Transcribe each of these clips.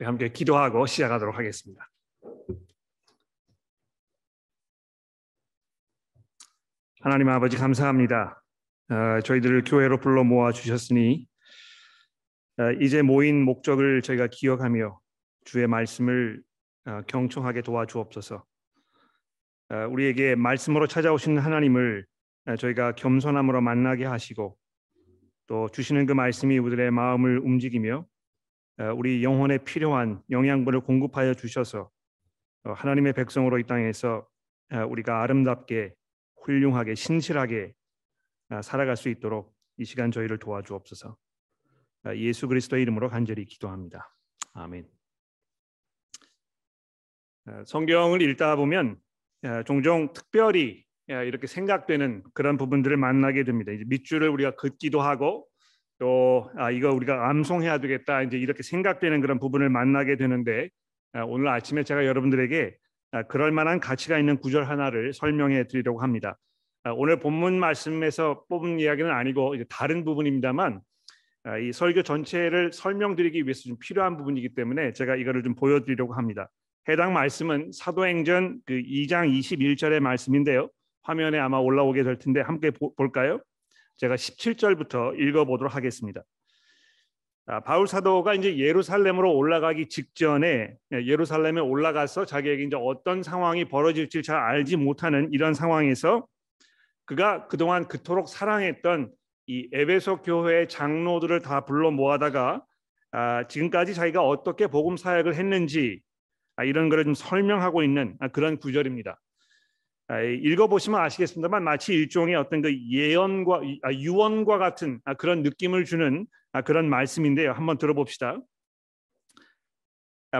네, 함께 기도하고 시작하도록 하겠습니다. 하나님 아버지 감사합니다. 어, 저희들을 교회로 불러 모아 주셨으니 어, 이제 모인 목적을 저희가 기억하며 주의 말씀을 어, 경청하게 도와주옵소서. 어, 우리에게 말씀으로 찾아오신 하나님을 어, 저희가 겸손함으로 만나게 하시고 또 주시는 그 말씀이 우리들의 마음을 움직이며 어, 우리 영혼에 필요한 영양분을 공급하여 주셔서 어, 하나님의 백성으로 이 땅에서 어, 우리가 아름답게 훌륭하게 신실하게 살아갈 수 있도록 이 시간 저희를 도와주옵소서. 예수 그리스도의 이름으로 간절히 기도합니다. 아멘. 성경을 읽다 보면 종종 특별히 이렇게 생각되는 그런 부분들을 만나게 됩니다. 밑줄을 우리가 긋기도 하고 또 아, 이거 우리가 암송해야 되겠다 이제 이렇게 생각되는 그런 부분을 만나게 되는데 아, 오늘 아침에 제가 여러분들에게 아, 그럴 만한 가치가 있는 구절 하나를 설명해 드리려고 합니다. 오늘 본문 말씀에서 뽑은 이야기는 아니고 다른 부분입니다만 이 설교 전체를 설명드리기 위해서 좀 필요한 부분이기 때문에 제가 이거를 좀 보여드리려고 합니다. 해당 말씀은 사도행전 그 2장 21절의 말씀인데요. 화면에 아마 올라오게 될 텐데 함께 보, 볼까요? 제가 17절부터 읽어보도록 하겠습니다. 아, 바울 사도가 이제 예루살렘으로 올라가기 직전에 예, 예루살렘에 올라가서 자기에게 이제 어떤 상황이 벌어질지 잘 알지 못하는 이런 상황에서 그가 그동안 그토록 사랑했던 이 에베소 교회의 장로들을 다 불러 모아다가 아, 지금까지 자기가 어떻게 복음 사역을 했는지 아, 이런 것을 좀 설명하고 있는 아, 그런 구절입니다. 아, 읽어보시면 아시겠습니다만 마치 일종의 어떤 그 예언과 아, 유언과 같은 아, 그런 느낌을 주는 그런 말씀인데요. 한번 들어봅시다.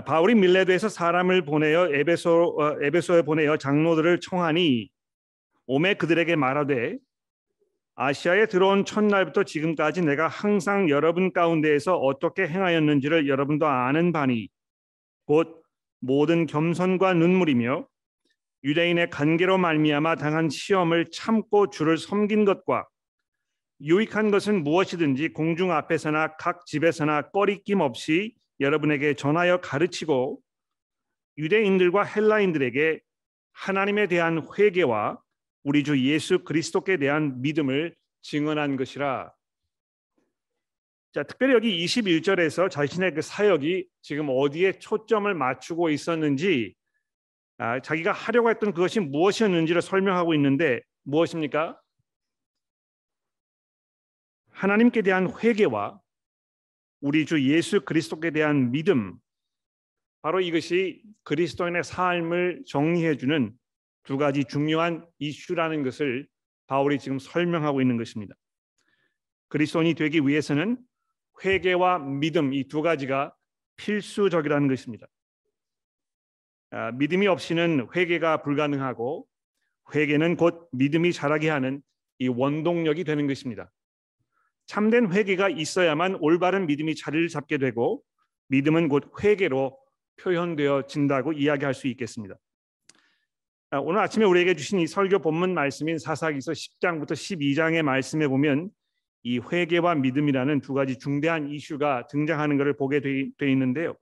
바울이 밀레드에서 사람을 보내어 에베소 어, 에베소에 보내어 장로들을 청하니 오매 그들에게 말하되 아시아에 들어온 첫날부터 지금까지 내가 항상 여러분 가운데에서 어떻게 행하였는지를 여러분도 아는 바니 곧 모든 겸손과 눈물이며 유대인의 관계로 말미암아 당한 시험을 참고 주를 섬긴 것과 유익한 것은 무엇이든지 공중 앞에서나 각 집에서나 꺼리낌 없이 여러분에게 전하여 가르치고 유대인들과 헬라인들에게 하나님에 대한 회개와 우리 주 예수 그리스도께 대한 믿음을 증언한 것이라. 자, 특별히 여기 21절에서 자신의 그 사역이 지금 어디에 초점을 맞추고 있었는지 아, 자기가 하려고 했던 그것이 무엇이었는지를 설명하고 있는데 무엇입니까? 하나님께 대한 회개와 우리 주 예수 그리스도께 대한 믿음 바로 이것이 그리스도인의 삶을 정리해 주는 두 가지 중요한 이슈라는 것을 바울이 지금 설명하고 있는 것입니다. 그리스도인이 되기 위해서는 회개와 믿음 이 두 가지가 필수적이라는 것입니다. 아, 믿음이 없이는 회개가 불가능하고 회개는 곧 믿음이 자라게 하는 이 원동력이 되는 것입니다. 참된 회개가 있어야만 올바른 믿음이 자리를 잡게 되고 믿음은 곧 회개로 표현되어진다고 이야기할 수 있겠습니다. 아, 오늘 아침에 우리에게 주신 이 설교 본문 말씀인 사사기서 10장부터 12장의 말씀에 보면 이 회개와 믿음이라는 두 가지 중대한 이슈가 등장하는 것을 보게 돼 있는데요.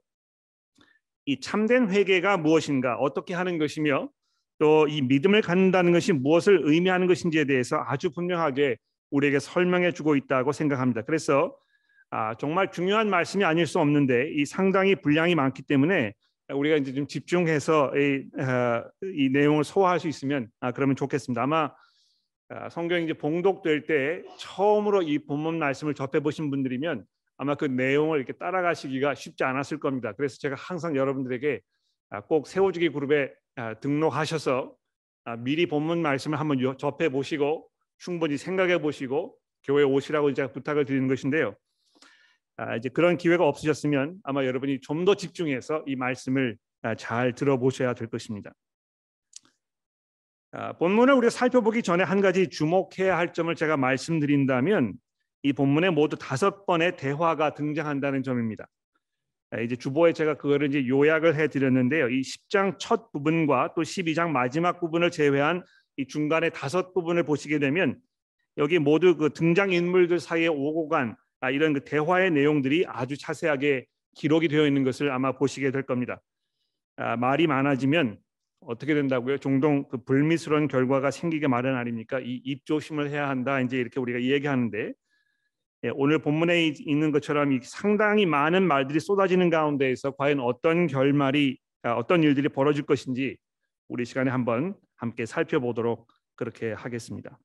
이 참된 회개가 무엇인가 어떻게 하는 것이며 또 이 믿음을 갖는다는 것이 무엇을 의미하는 것인지에 대해서 아주 분명하게 우리에게 설명해 주고 있다고 생각합니다. 그래서 아, 정말 중요한 말씀이 아닐 수 없는데 이 상당히 분량이 많기 때문에 우리가 이제 좀 집중해서 이, 어, 이 내용을 소화할 수 있으면 아, 그러면 좋겠습니다. 아마 아, 성경 이제 봉독될 때 처음으로 이 본문 말씀을 접해 보신 분들이면 아마 그 내용을 이렇게 따라가시기가 쉽지 않았을 겁니다. 그래서 제가 항상 여러분들에게 아, 꼭 세워주기 그룹에 아, 등록하셔서 아, 미리 본문 말씀을 한번 접해 보시고 충분히 생각해 보시고 교회 오시라고 제가 부탁을 드리는 것인데요. 이제 그런 기회가 없으셨으면 아마 여러분이 좀 더 집중해서 이 말씀을 잘 들어보셔야 될 것입니다. 본문을 우리가 살펴보기 전에 한 가지 주목해야 할 점을 제가 말씀드린다면 이 본문에 모두 다섯 번의 대화가 등장한다는 점입니다. 이제 주보에 제가 그거를 이제 요약을 해 드렸는데요. 이 10장 첫 부분과 또 12장 마지막 부분을 제외한 이 중간에 다섯 부분을 보시게 되면 여기 모두 그 등장 인물들 사이에 오고 간 아, 이런 그 대화의 내용들이 아주 자세하게 기록이 되어 있는 것을 아마 보시게 될 겁니다. 아, 말이 많아지면 어떻게 된다고요? 종종 그 불미스러운 결과가 생기게 마련 아닙니까? 이 입 조심을 해야 한다. 이제 이렇게 우리가 얘기하는데 예, 오늘 본문에 있는 것처럼 상당히 많은 말들이 쏟아지는 가운데에서 과연 어떤 결말이 아, 어떤 일들이 벌어질 것인지 우리 시간에 한번 함께 살펴보도록 그렇게 하겠습니다.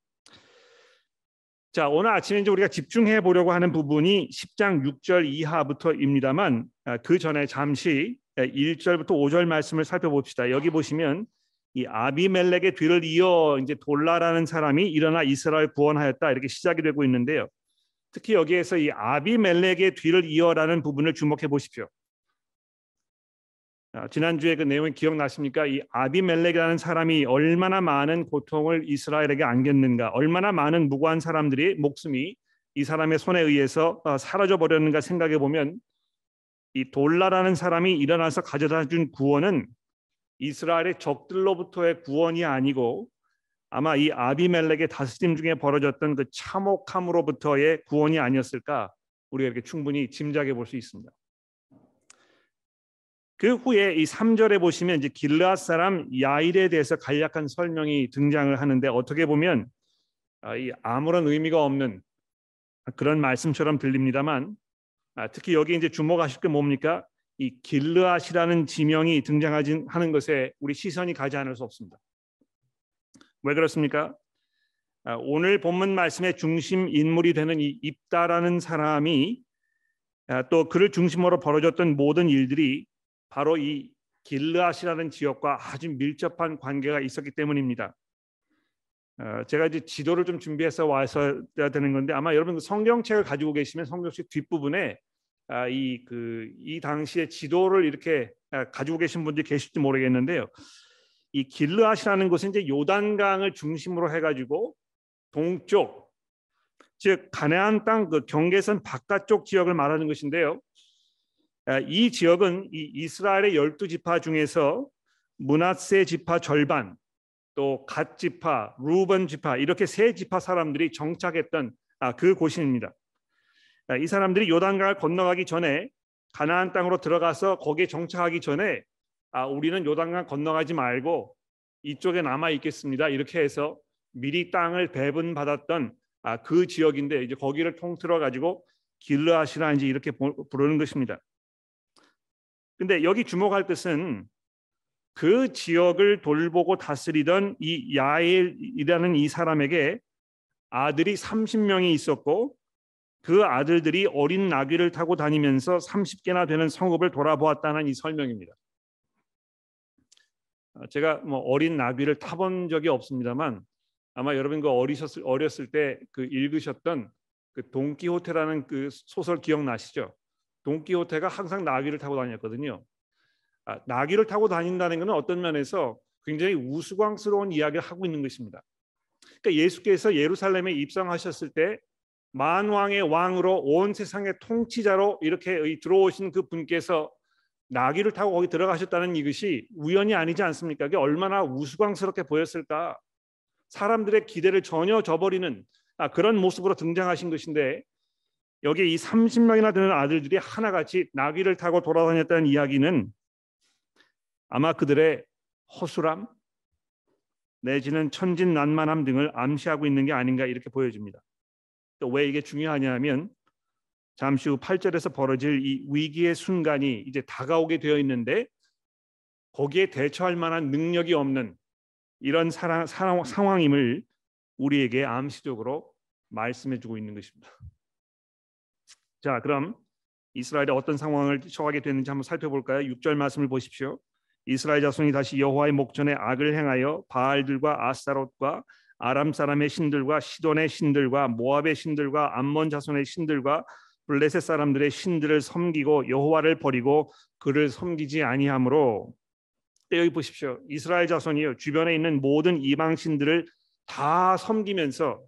자, 오늘 아침에 이제 우리가 집중해 보려고 하는 부분이 10장 6절 이하부터입니다만 아, 그 전에 잠시 1절부터 5절 말씀을 살펴봅시다. 여기 보시면 이 아비멜렉의 뒤를 이어 이제 돌라라는 사람이 일어나 이스라엘 구원하였다 이렇게 시작이 되고 있는데요. 특히 여기에서 이 아비멜렉의 뒤를 이어라는 부분을 주목해 보십시오. 지난주에 그 내용이 기억나십니까? 이 아비멜렉이라는 사람이 얼마나 많은 고통을 이스라엘에게 안겼는가, 얼마나 많은 무고한 사람들이 목숨이 이 사람의 손에 의해서 어, 사라져 버렸는가 생각해 보면 이 돌라라는 사람이 일어나서 가져다 준 구원은 이스라엘의 적들로부터의 구원이 아니고 아마 이 아비멜렉의 다스림 중에 벌어졌던 그 참혹함으로부터의 구원이 아니었을까 우리가 이렇게 충분히 짐작해 볼 수 있습니다. 그 후에 이 3절에 보시면 이제 길르앗 사람 야일에 대해서 간략한 설명이 등장을 하는데 어떻게 보면 아, 이 아무런 의미가 없는 그런 말씀처럼 들립니다만 아, 특히 여기 이제 주목하실 게 뭡니까? 이 길르앗이라는 지명이 등장하진 하는 것에 우리 시선이 가지 않을 수 없습니다. 왜 그렇습니까? 아, 오늘 본문 말씀의 중심 인물이 되는 이 입다라는 사람이 또 그를 중심으로 벌어졌던 모든 일들이 바로 이 길르앗이라는 지역과 아주 밀접한 관계가 있었기 때문입니다. 어, 제가 이제 지도를 좀 준비해서 와서 되는 건데 아마 여러분 그 성경책을 가지고 계시면 성경책 뒷부분에 아, 이 그이 그, 당시의 지도를 이렇게 아, 가지고 계신 분들이 계실지 모르겠는데요. 이 길르앗이라는 곳은 이제 요단강을 중심으로 해가지고 동쪽 즉 가나안 땅 그 경계선 바깥쪽 지역을 말하는 것인데요. 아, 이 지역은 이 이스라엘의 열두 지파 중에서 문하세 지파 절반, 또 갓 지파, 루번 지파 이렇게 세 지파 사람들이 정착했던 아, 그 곳입니다. 아, 이 사람들이 요단강을 건너가기 전에 가나안 땅으로 들어가서 거기에 정착하기 전에 아, 우리는 요단강 건너가지 말고 이쪽에 남아 있겠습니다. 이렇게 해서 미리 땅을 배분 받았던 아, 그 지역인데 이제 거기를 통틀어 가지고 길르앗이라 이제 이렇게 부르는 것입니다. 근데 여기 주목할 것은 그 지역을 돌보고 다스리던 이 야엘이라는 이 사람에게 아들이 30명이 있었고 그 아들들이 어린 나귀를 타고 다니면서 30개나 되는 성읍을 돌아보았다는 이 설명입니다. 어, 제가 뭐 어린 나귀를 타본 적이 없습니다만 아마 여러분 그 어리셨을 어렸을 때 그 읽으셨던 그 동키호테라는 그 소설 기억나시죠? 돈키호테가 항상 나귀를 타고 다녔거든요. 아, 나귀를 타고 다닌다는 것은 어떤 면에서 굉장히 우스꽝스러운 이야기를 하고 있는 것입니다. 그러니까 예수께서 예루살렘에 입성하셨을 때 만왕의 왕으로 온 세상의 통치자로 이렇게 들어오신 그 분께서 나귀를 타고 거기 들어가셨다는 이것이 우연이 아니지 않습니까? 그게 얼마나 우스꽝스럽게 보였을까? 사람들의 기대를 전혀 저버리는 아, 그런 모습으로 등장하신 것인데 여기 이 30명이나 되는 아들들이 하나같이 나귀를 타고 돌아다녔다는 이야기는 아마 그들의 허술함 내지는 천진난만함 등을 암시하고 있는 게 아닌가 이렇게 보여집니다. 또왜 이게 중요하냐면 잠시 후 8절에서 벌어질 이 위기의 순간이 이제 다가오게 되어 있는데 거기에 대처할 만한 능력이 없는 이런 사랑, 상황임을 우리에게 암시적으로 말씀해 주고 있는 것입니다. 자, 그럼 이스라엘이 어떤 상황을 처하게 됐는지 한번 살펴볼까요? 6절 말씀을 보십시오. 이스라엘 자손이 다시 여호와의 목전에 악을 행하여 바알들과 아스타롯과 아람 사람의 신들과 시돈의 신들과 모압의 신들과 암몬 자손의 신들과 블레셋 사람들의 신들을 섬기고 여호와를 버리고 그를 섬기지 아니하므로 여기 보십시오. 이스라엘 자손이요 주변에 있는 모든 이방 신들을 다 섬기면서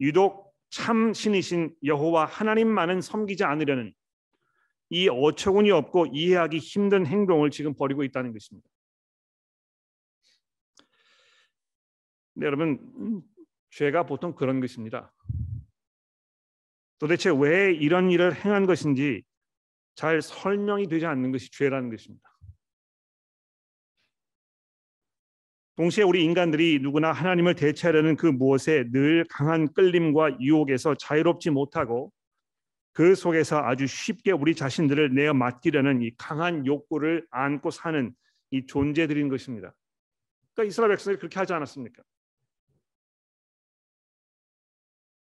유독 참 신이신 여호와 하나님만은 섬기지 않으려는 이 어처구니 없고 이해하기 힘든 행동을 지금 벌이고 있다는 것입니다. 네, 여러분 죄가 보통 그런 것입니다. 도대체 왜 이런 일을 행한 것인지 잘 설명이 되지 않는 것이 죄라는 것입니다. 동시에 우리 인간들이 누구나 하나님을 대체하려는 그 무엇에 늘 강한 끌림과 유혹에서 자유롭지 못하고 그 속에서 아주 쉽게 우리 자신들을 내어 맡기려는 이 강한 욕구를 안고 사는 이 존재들인 것입니다. 그러니까 이스라엘 백성이 그렇게 하지 않았습니까?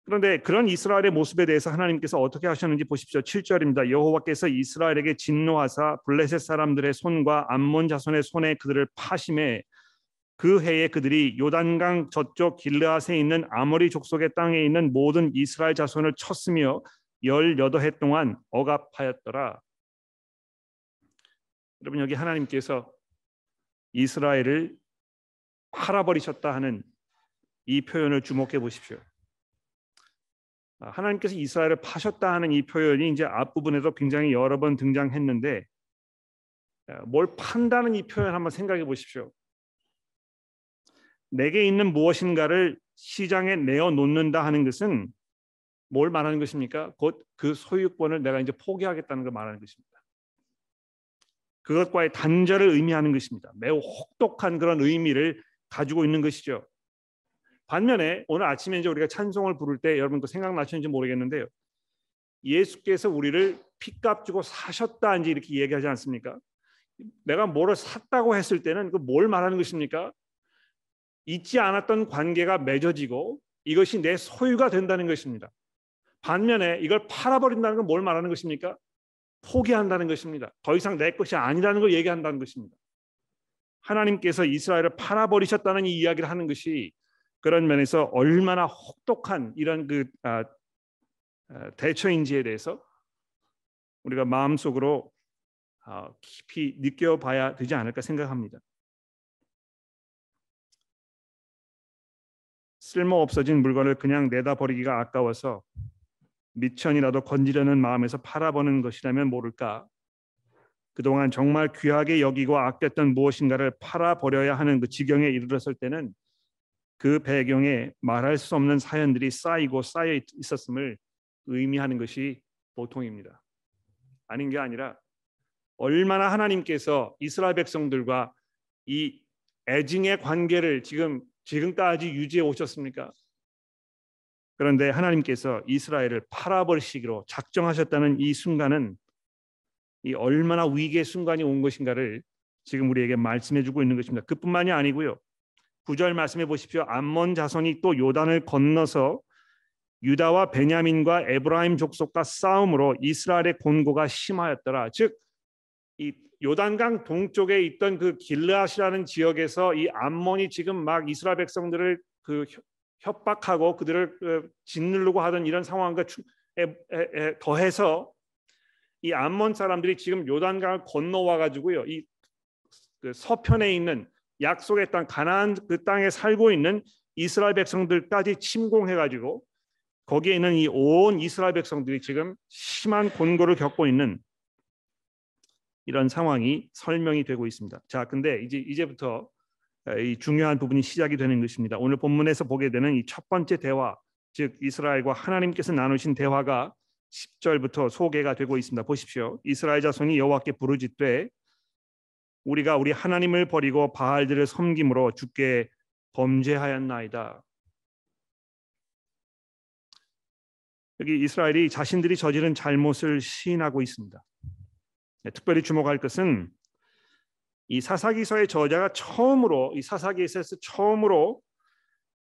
그런데 그런 이스라엘의 모습에 대해서 하나님께서 어떻게 하셨는지 보십시오. 7절입니다. 여호와께서 이스라엘에게 진노하사 블레셋 사람들의 손과 암몬 자손의 손에 그들을 파심해 그 해에 그들이 요단강 저쪽 길르앗에 있는 아모리 족속의 땅에 있는 모든 이스라엘 자손을 쳤으며 열여덟 해 동안 억압하였더라. 여러분 여기 하나님께서 이스라엘을 팔아버리셨다 하는 이 표현을 주목해 보십시오. 아, 하나님께서 이스라엘을 파셨다 하는 이 표현이 이제 앞부분에도 굉장히 여러 번 등장했는데 아, 뭘 판다는 이 표현 한번 생각해 보십시오. 내게 있는 무엇인가를 시장에 내어 놓는다 하는 것은 뭘 말하는 것입니까? 곧 그 소유권을 내가 이제 포기하겠다는 걸 말하는 것입니다. 그것과의 단절을 의미하는 것입니다. 매우 혹독한 그런 의미를 가지고 있는 것이죠. 반면에 오늘 아침에 이제 우리가 찬송을 부를 때 여러분 그 생각나시는지 모르겠는데요. 예수께서 우리를 피값 주고 사셨다 이제 이렇게 얘기하지 않습니까? 내가 뭐를 샀다고 했을 때는 그 뭘 말하는 것입니까? 잊지 않았던 관계가 맺어지고 이것이 내 소유가 된다는 것입니다. 반면에 이걸 팔아버린다는 건 뭘 말하는 것입니까? 포기한다는 것입니다. 더 이상 내 것이 아니라는 걸 얘기한다는 것입니다. 하나님께서 이스라엘을 팔아버리셨다는 이 이야기를 하는 것이 그런 면에서 얼마나 혹독한 이런 그 아, 아, 대처인지에 대해서 우리가 마음속으로 아, 깊이 느껴봐야 되지 않을까 생각합니다. 쓸모 없어진 물건을 그냥 내다 버리기가 아까워서 미천이라도 건지려는 마음에서 팔아버는 것이라면 모를까. 그동안 정말 귀하게 여기고 아꼈던 무엇인가를 팔아버려야 하는 그 지경에 이르렀을 때는 그 배경에 말할 수 없는 사연들이 쌓이고 쌓여 있었음을 의미하는 것이 보통입니다. 아닌 게 아니라 얼마나 하나님께서 이스라엘 백성들과 이 애증의 관계를 지금 지금까지 유지해 오셨습니까? 그런데 하나님께서 이스라엘을 팔아버리시기로 작정하셨다는 이 순간은 이 얼마나 위기의 순간이 온 것인가를 지금 우리에게 말씀해 주고 있는 것입니다. 그뿐만이 아니고요. 구절 말씀해 보십시오. 암몬 자손이 또 요단을 건너서 유다와 베냐민과 에브라임 족속과 싸움으로 이스라엘의 곤고가 심하였더라. 즉 이 요단강 동쪽에 있던 그 길르앗이라는 지역에서 이 암몬이 지금 막 이스라엘 백성들을 그 협박하고 그들을 그 짓누르고 하던 이런 상황과 더해서 이 암몬 사람들이 지금 요단강을 건너와 가지고요. 이 그 서편에 있는 약속의 땅 가나안 그 땅에 살고 있는 이스라엘 백성들까지 침공해 가지고 거기에 있는 이 온 이스라엘 백성들이 지금 심한 곤고를 겪고 있는 이런 상황이 설명이 되고 있습니다. 자, 근데 이제 이제부터 이 중요한 부분이 시작이 되는 것입니다. 오늘 본문에서 보게 되는 이 첫 번째 대화, 즉 이스라엘과 하나님께서 나누신 대화가 10절부터 소개가 되고 있습니다. 보십시오. 이스라엘 자손이 여호와께 부르짖되 우리가 우리 하나님을 버리고 바알들을 섬김으로 주께 범죄하였나이다. 여기 이스라엘이 자신들이 저지른 잘못을 시인하고 있습니다. 네, 특별히 주목할 것은 이 사사기서의 저자가 처음으로 이 사사기서에서 처음으로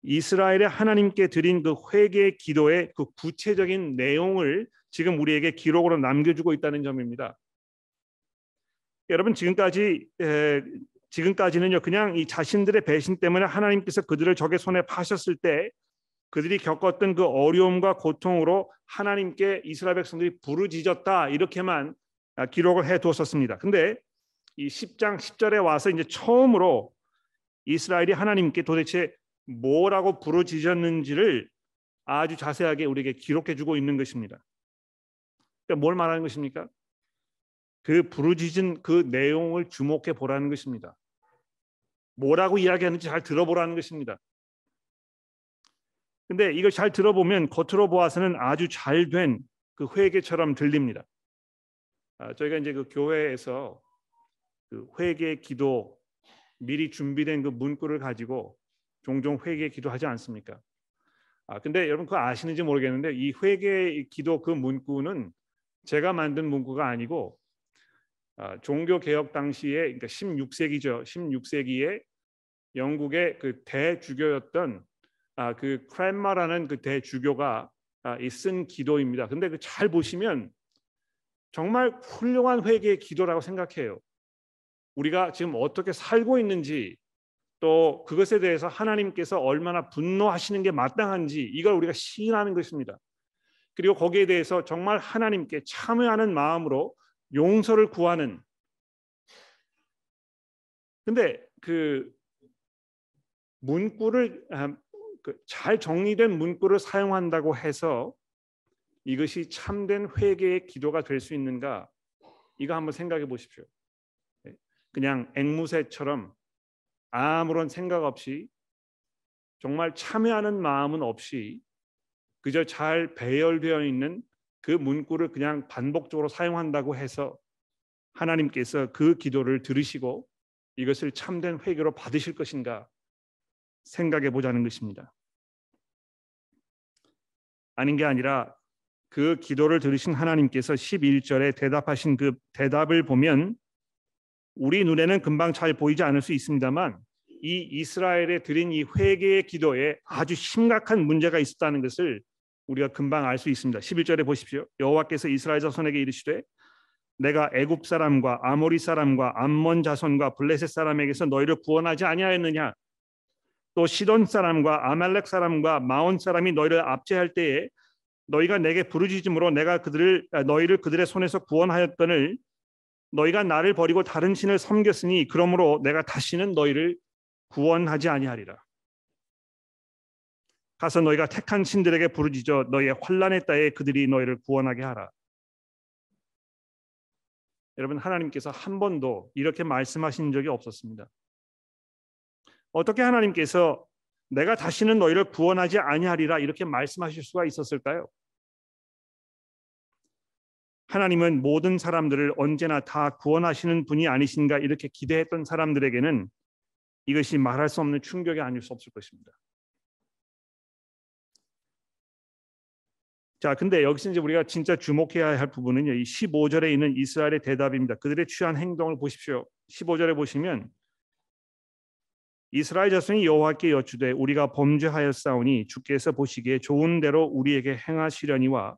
이스라엘의 하나님께 드린 그 회개 기도의 그 구체적인 내용을 지금 우리에게 기록으로 남겨주고 있다는 점입니다. 여러분 지금까지 에, 지금까지는요 그냥 이 자신들의 배신 때문에 하나님께서 그들을 적의 손에 파셨을 때 그들이 겪었던 그 어려움과 고통으로 하나님께 이스라엘 백성들이 부르짖었다 이렇게만 기록을 해 두었었습니다. 근데 이 10장 10절에 와서 이제 처음으로 이스라엘이 하나님께 도대체 뭐라고 부르짖었는지를 아주 자세하게 우리에게 기록해 주고 있는 것입니다. 그러니까 뭘 말하는 것입니까? 그 부르짖은 그 내용을 주목해 보라는 것입니다. 뭐라고 이야기하는지 잘 들어보라는 것입니다. 근데 이걸 잘 들어보면 겉으로 보아서는 아주 잘 된 그 회개처럼 들립니다. 아, 저희가 이제 그 교회에서 그 회개 기도 미리 준비된 그 문구를 가지고 종종 회개 기도하지 않습니까? 아 근데 여러분 그거 아시는지 모르겠는데 이 회개 기도 그 문구는 제가 만든 문구가 아니고 아, 종교 개혁 당시에 그러니까 16세기죠. 16세기에 영국의 그 대주교였던 아, 그 크랜마라는 그 대주교가 아, 쓴 기도입니다. 근데 그 잘 보시면 정말 훌륭한 회개의 기도라고 생각해요. 우리가 지금 어떻게 살고 있는지 또 그것에 대해서 하나님께서 얼마나 분노하시는 게 마땅한지 이걸 우리가 시인하는 것입니다. 그리고 거기에 대해서 정말 하나님께 참여하는 마음으로 용서를 구하는 근데 그 문구를 아, 그잘 정리된 문구를 사용한다고 해서 이것이 참된 회개의 기도가 될 수 있는가? 이거 한번 생각해 보십시오. 네. 그냥 앵무새처럼 아무런 생각 없이 정말 참여하는 마음은 없이 그저 잘 배열되어 있는 그 문구를 그냥 반복적으로 사용한다고 해서 하나님께서 그 기도를 들으시고 이것을 참된 회개로 받으실 것인가 생각해 보자는 것입니다. 아닌 게 아니라 그 기도를 들으신 하나님께서 11절에 대답하신 그 대답을 보면 우리 눈에는 금방 잘 보이지 않을 수 있습니다만 이 이스라엘에 드린 이 회개의 기도에 아주 심각한 문제가 있었다는 것을 우리가 금방 알 수 있습니다. 11절에 보십시오. 여호와께서 이스라엘 자손에게 이르시되 내가 애굽 사람과 아모리 사람과 암몬 자손과 블레셋 사람에게서 너희를 구원하지 아니하였느냐 또 시돈 사람과 아말렉 사람과 마온 사람이 너희를 압제할 때에 너희가 내게 부르짖음으로 내가 그들을 너희를 그들의 손에서 구원하였거늘 너희가 나를 버리고 다른 신을 섬겼으니 그러므로 내가 다시는 너희를 구원하지 아니하리라. 가서 너희가 택한 신들에게 부르짖어 너희의 환란의 때에 그들이 너희를 구원하게 하라. 여러분 하나님께서 한 번도 이렇게 말씀하신 적이 없었습니다. 어떻게 하나님께서 내가 다시는 너희를 구원하지 아니하리라 이렇게 말씀하실 수가 있었을까요? 하나님은 모든 사람들을 언제나 다 구원하시는 분이 아니신가 이렇게 기대했던 사람들에게는 이것이 말할 수 없는 충격이 아닐 수 없을 것입니다. 자, 근데 여기서 이제 우리가 진짜 주목해야 할 부분은요. 이 15절에 있는 이스라엘의 대답입니다. 그들의 취한 행동을 보십시오. 15절에 보시면 이스라엘 자손이 여호와께 여쭈되 우리가 범죄하였사오니 주께서 보시기에 좋은 대로 우리에게 행하시려니와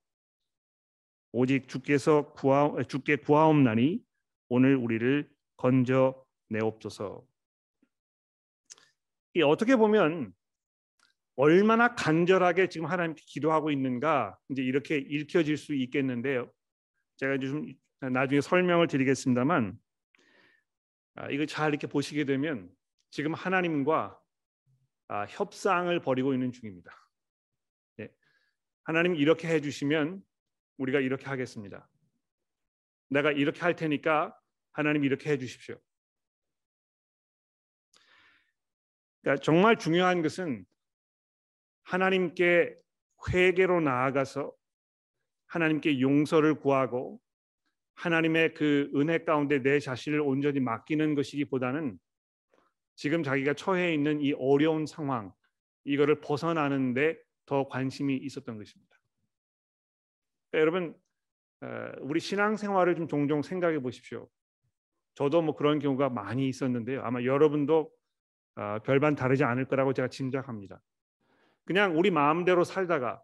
오직 주께서 구하 주께 구하옵나니 오늘 우리를 건져 내옵소서. 이 어떻게 보면 얼마나 간절하게 지금 하나님께 기도하고 있는가 이제 이렇게 읽혀질 수 있겠는데요. 제가 좀 나중에 설명을 드리겠습니다만 아, 이걸 잘 이렇게 보시게 되면 지금 하나님과 아, 협상을 벌이고 있는 중입니다. 네. 하나님 이렇게 해주시면 우리가 이렇게 하겠습니다. 내가 이렇게 할 테니까 하나님 이렇게 해주십시오. 그러니까 정말 중요한 것은 하나님께 회개로 나아가서 하나님께 용서를 구하고 하나님의 그 은혜 가운데 내 자신을 온전히 맡기는 것이기보다는 지금 자기가 처해 있는 이 어려운 상황 이거를 벗어나는데 더 관심이 있었던 것입니다. 그러니까 여러분 우리 신앙생활을 좀 종종 생각해 보십시오. 저도 뭐 그런 경우가 많이 있었는데요. 아마 여러분도 어, 별반 다르지 않을 거라고 제가 짐작합니다. 그냥 우리 마음대로 살다가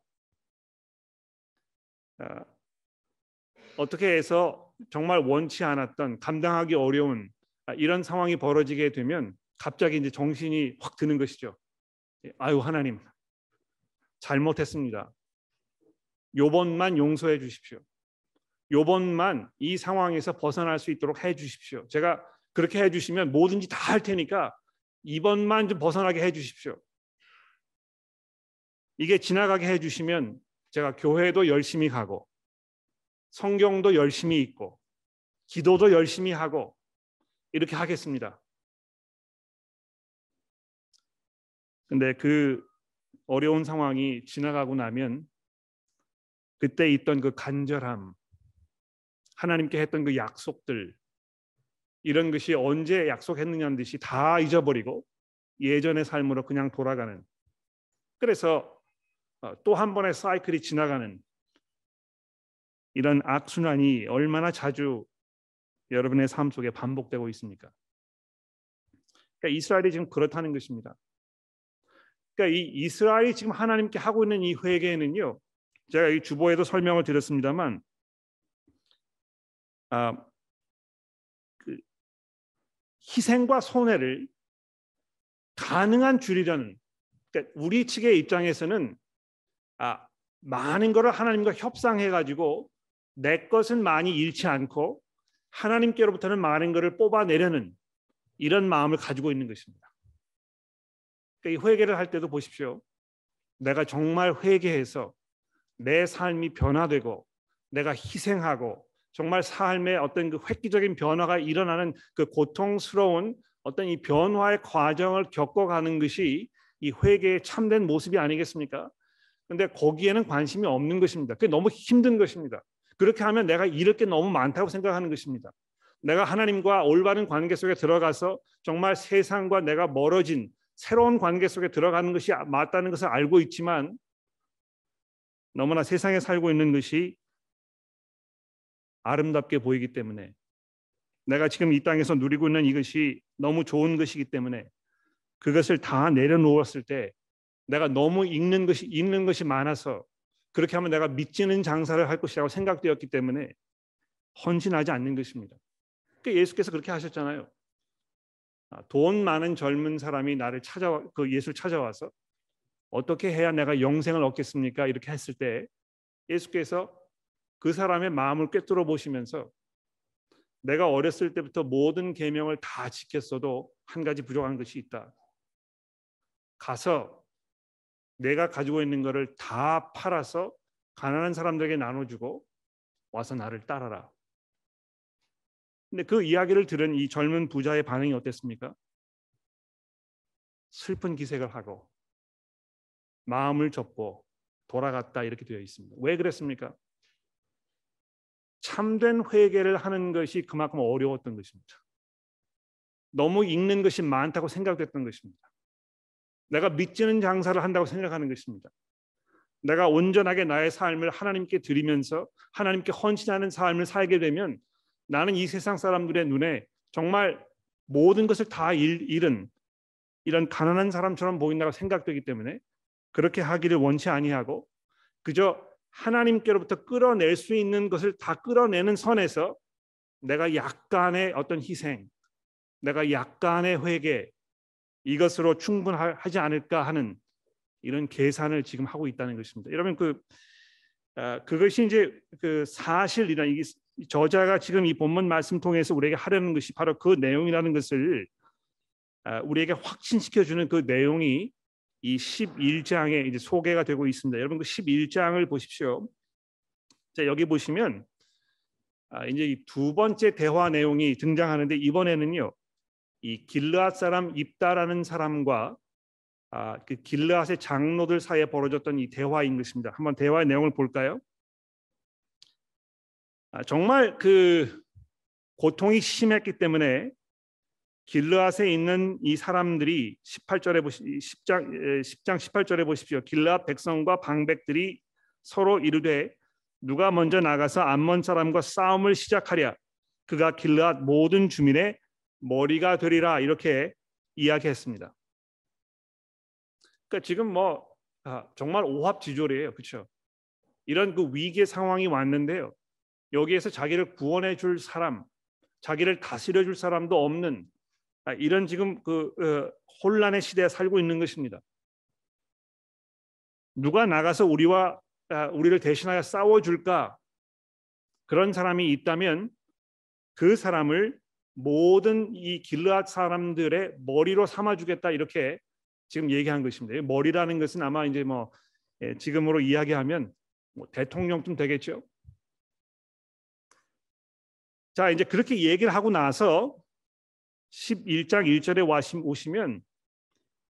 어, 어떻게 해서 정말 원치 않았던 감당하기 어려운 아, 이런 상황이 벌어지게 되면 갑자기 이제 정신이 확 드는 것이죠. 예, 아유 하나님 잘못했습니다. 요번만 용서해 주십시오. 요번만 이 상황에서 벗어날 수 있도록 해 주십시오. 제가 그렇게 해 주시면 뭐든지 다 할 테니까 이번만 좀 벗어나게 해 주십시오. 이게 지나가게 해 주시면 제가 교회도 열심히 가고 성경도 열심히 읽고 기도도 열심히 하고 이렇게 하겠습니다. 근데 그 어려운 상황이 지나가고 나면 그때 있던 그 간절함, 하나님께 했던 그 약속들 이런 것이 언제 약속했느냐는 듯이 다 잊어버리고 예전의 삶으로 그냥 돌아가는 그래서 어, 또 한 번의 사이클이 지나가는 이런 악순환이 얼마나 자주 여러분의 삶 속에 반복되고 있습니까? 그러니까 이스라엘이 지금 그렇다는 것입니다. 그러니까 이 이스라엘이 지금 하나님께 하고 있는 이 회개는요. 제가 이 주보에도 설명을 드렸습니다만 아, 그 희생과 손해를 가능한 줄이려는 그러니까 우리 측의 입장에서는 아, 많은 것을 하나님과 협상해 가지고 내 것은 많이 잃지 않고 하나님께로부터는 많은 것을 뽑아내려는 이런 마음을 가지고 있는 것입니다. 그러니까 이 회개를 할 때도 보십시오. 내가 정말 회개해서 내 삶이 변화되고 내가 희생하고 정말 삶의 어떤 그 획기적인 변화가 일어나는 그 고통스러운 어떤 이 변화의 과정을 겪어가는 것이 이 회개의 참된 모습이 아니겠습니까? 근데 거기에는 관심이 없는 것입니다. 그게 너무 힘든 것입니다. 그렇게 하면 내가 잃을 게 너무 많다고 생각하는 것입니다. 내가 하나님과 올바른 관계 속에 들어가서 정말 세상과 내가 멀어진 새로운 관계 속에 들어가는 것이 맞다는 것을 알고 있지만 너무나 세상에 살고 있는 것이 아름답게 보이기 때문에 내가 지금 이 땅에서 누리고 있는 이것이 너무 좋은 것이기 때문에 그것을 다 내려놓았을 때 내가 너무 읽는 것이 읽는 것이 많아서 그렇게 하면 내가 믿지는 장사를 할 것이라고 생각되었기 때문에 헌신하지 않는 것입니다. 그러니까 예수께서 그렇게 하셨잖아요. 아, 돈 많은 젊은 사람이 나를 찾아 그 예수를 찾아와서 어떻게 해야 내가 영생을 얻겠습니까? 이렇게 했을 때 예수께서 그 사람의 마음을 꿰뚫어 보시면서 내가 어렸을 때부터 모든 계명을 다 지켰어도 한 가지 부족한 것이 있다. 가서 내가 가지고 있는 것을 다 팔아서 가난한 사람들에게 나눠주고 와서 나를 따라라. 근데 그 이야기를 들은 이 젊은 부자의 반응이 어땠습니까? 슬픈 기색을 하고 마음을 접고 돌아갔다 이렇게 되어 있습니다. 왜 그랬습니까? 참된 회개를 하는 것이 그만큼 어려웠던 것입니다. 너무 읽는 것이 많다고 생각됐던 것입니다. 내가 믿지는 장사를 한다고 생각하는 것입니다. 내가 온전하게 나의 삶을 하나님께 드리면서 하나님께 헌신하는 삶을 살게 되면 나는 이 세상 사람들의 눈에 정말 모든 것을 다 잃은 이런 가난한 사람처럼 보인다고 생각되기 때문에 그렇게 하기를 원치 아니하고 그저 하나님께로부터 끌어낼 수 있는 것을 다 끌어내는 선에서 내가 약간의 어떤 희생, 내가 약간의 회개 이것으로 충분하지 않을까 하는 이런 계산을 지금 하고 있다는 것입니다. 여러분 그 아, 그것이 이제 그 사실이나 이게 저자가 지금 이 본문 말씀 통해서 우리에게 하려는 것이 바로 그 내용이라는 것을 아, 우리에게 확신시켜 주는 그 내용이 이 11장에 이제 소개가 되고 있습니다. 여러분 그 11장을 보십시오. 자, 여기 보시면 아, 이제 두 번째 대화 내용이 등장하는데 이번에는요. 이 길르앗 사람 입다라는 사람과 아, 그 길르앗의 장로들 사이에 벌어졌던 이 대화인 것입니다. 한번 대화의 내용을 볼까요? 아, 정말 그 고통이 심했기 때문에 길르앗에 있는 이 사람들이 18절에 보시 10장 10장 18절에 보십시오. 길르앗 백성과 방백들이 서로 이르되 누가 먼저 나가서 암몬 사람과 싸움을 시작하랴 그가 길르앗 모든 주민의 머리가 되리라 이렇게 이야기했습니다. 그러니까 지금 뭐 아, 정말 오합지졸이에요. 그렇죠? 이런 그 위기의 상황이 왔는데요. 여기에서 자기를 구원해 줄 사람, 자기를 다스려 줄 사람도 없는 아, 이런 지금 그 어, 혼란의 시대에 살고 있는 것입니다. 누가 나가서 우리와 아, 우리를 대신하여 싸워 줄까? 그런 사람이 있다면 그 사람을 모든 이 길르앗 사람들의 머리로 삼아 주겠다 이렇게 지금 얘기한 것입니다. 머리라는 것은 아마 이제 뭐 예, 지금으로 이야기하면 뭐 대통령쯤 되겠죠. 자, 이제 그렇게 얘기를 하고 나서 11장 1절에 오시면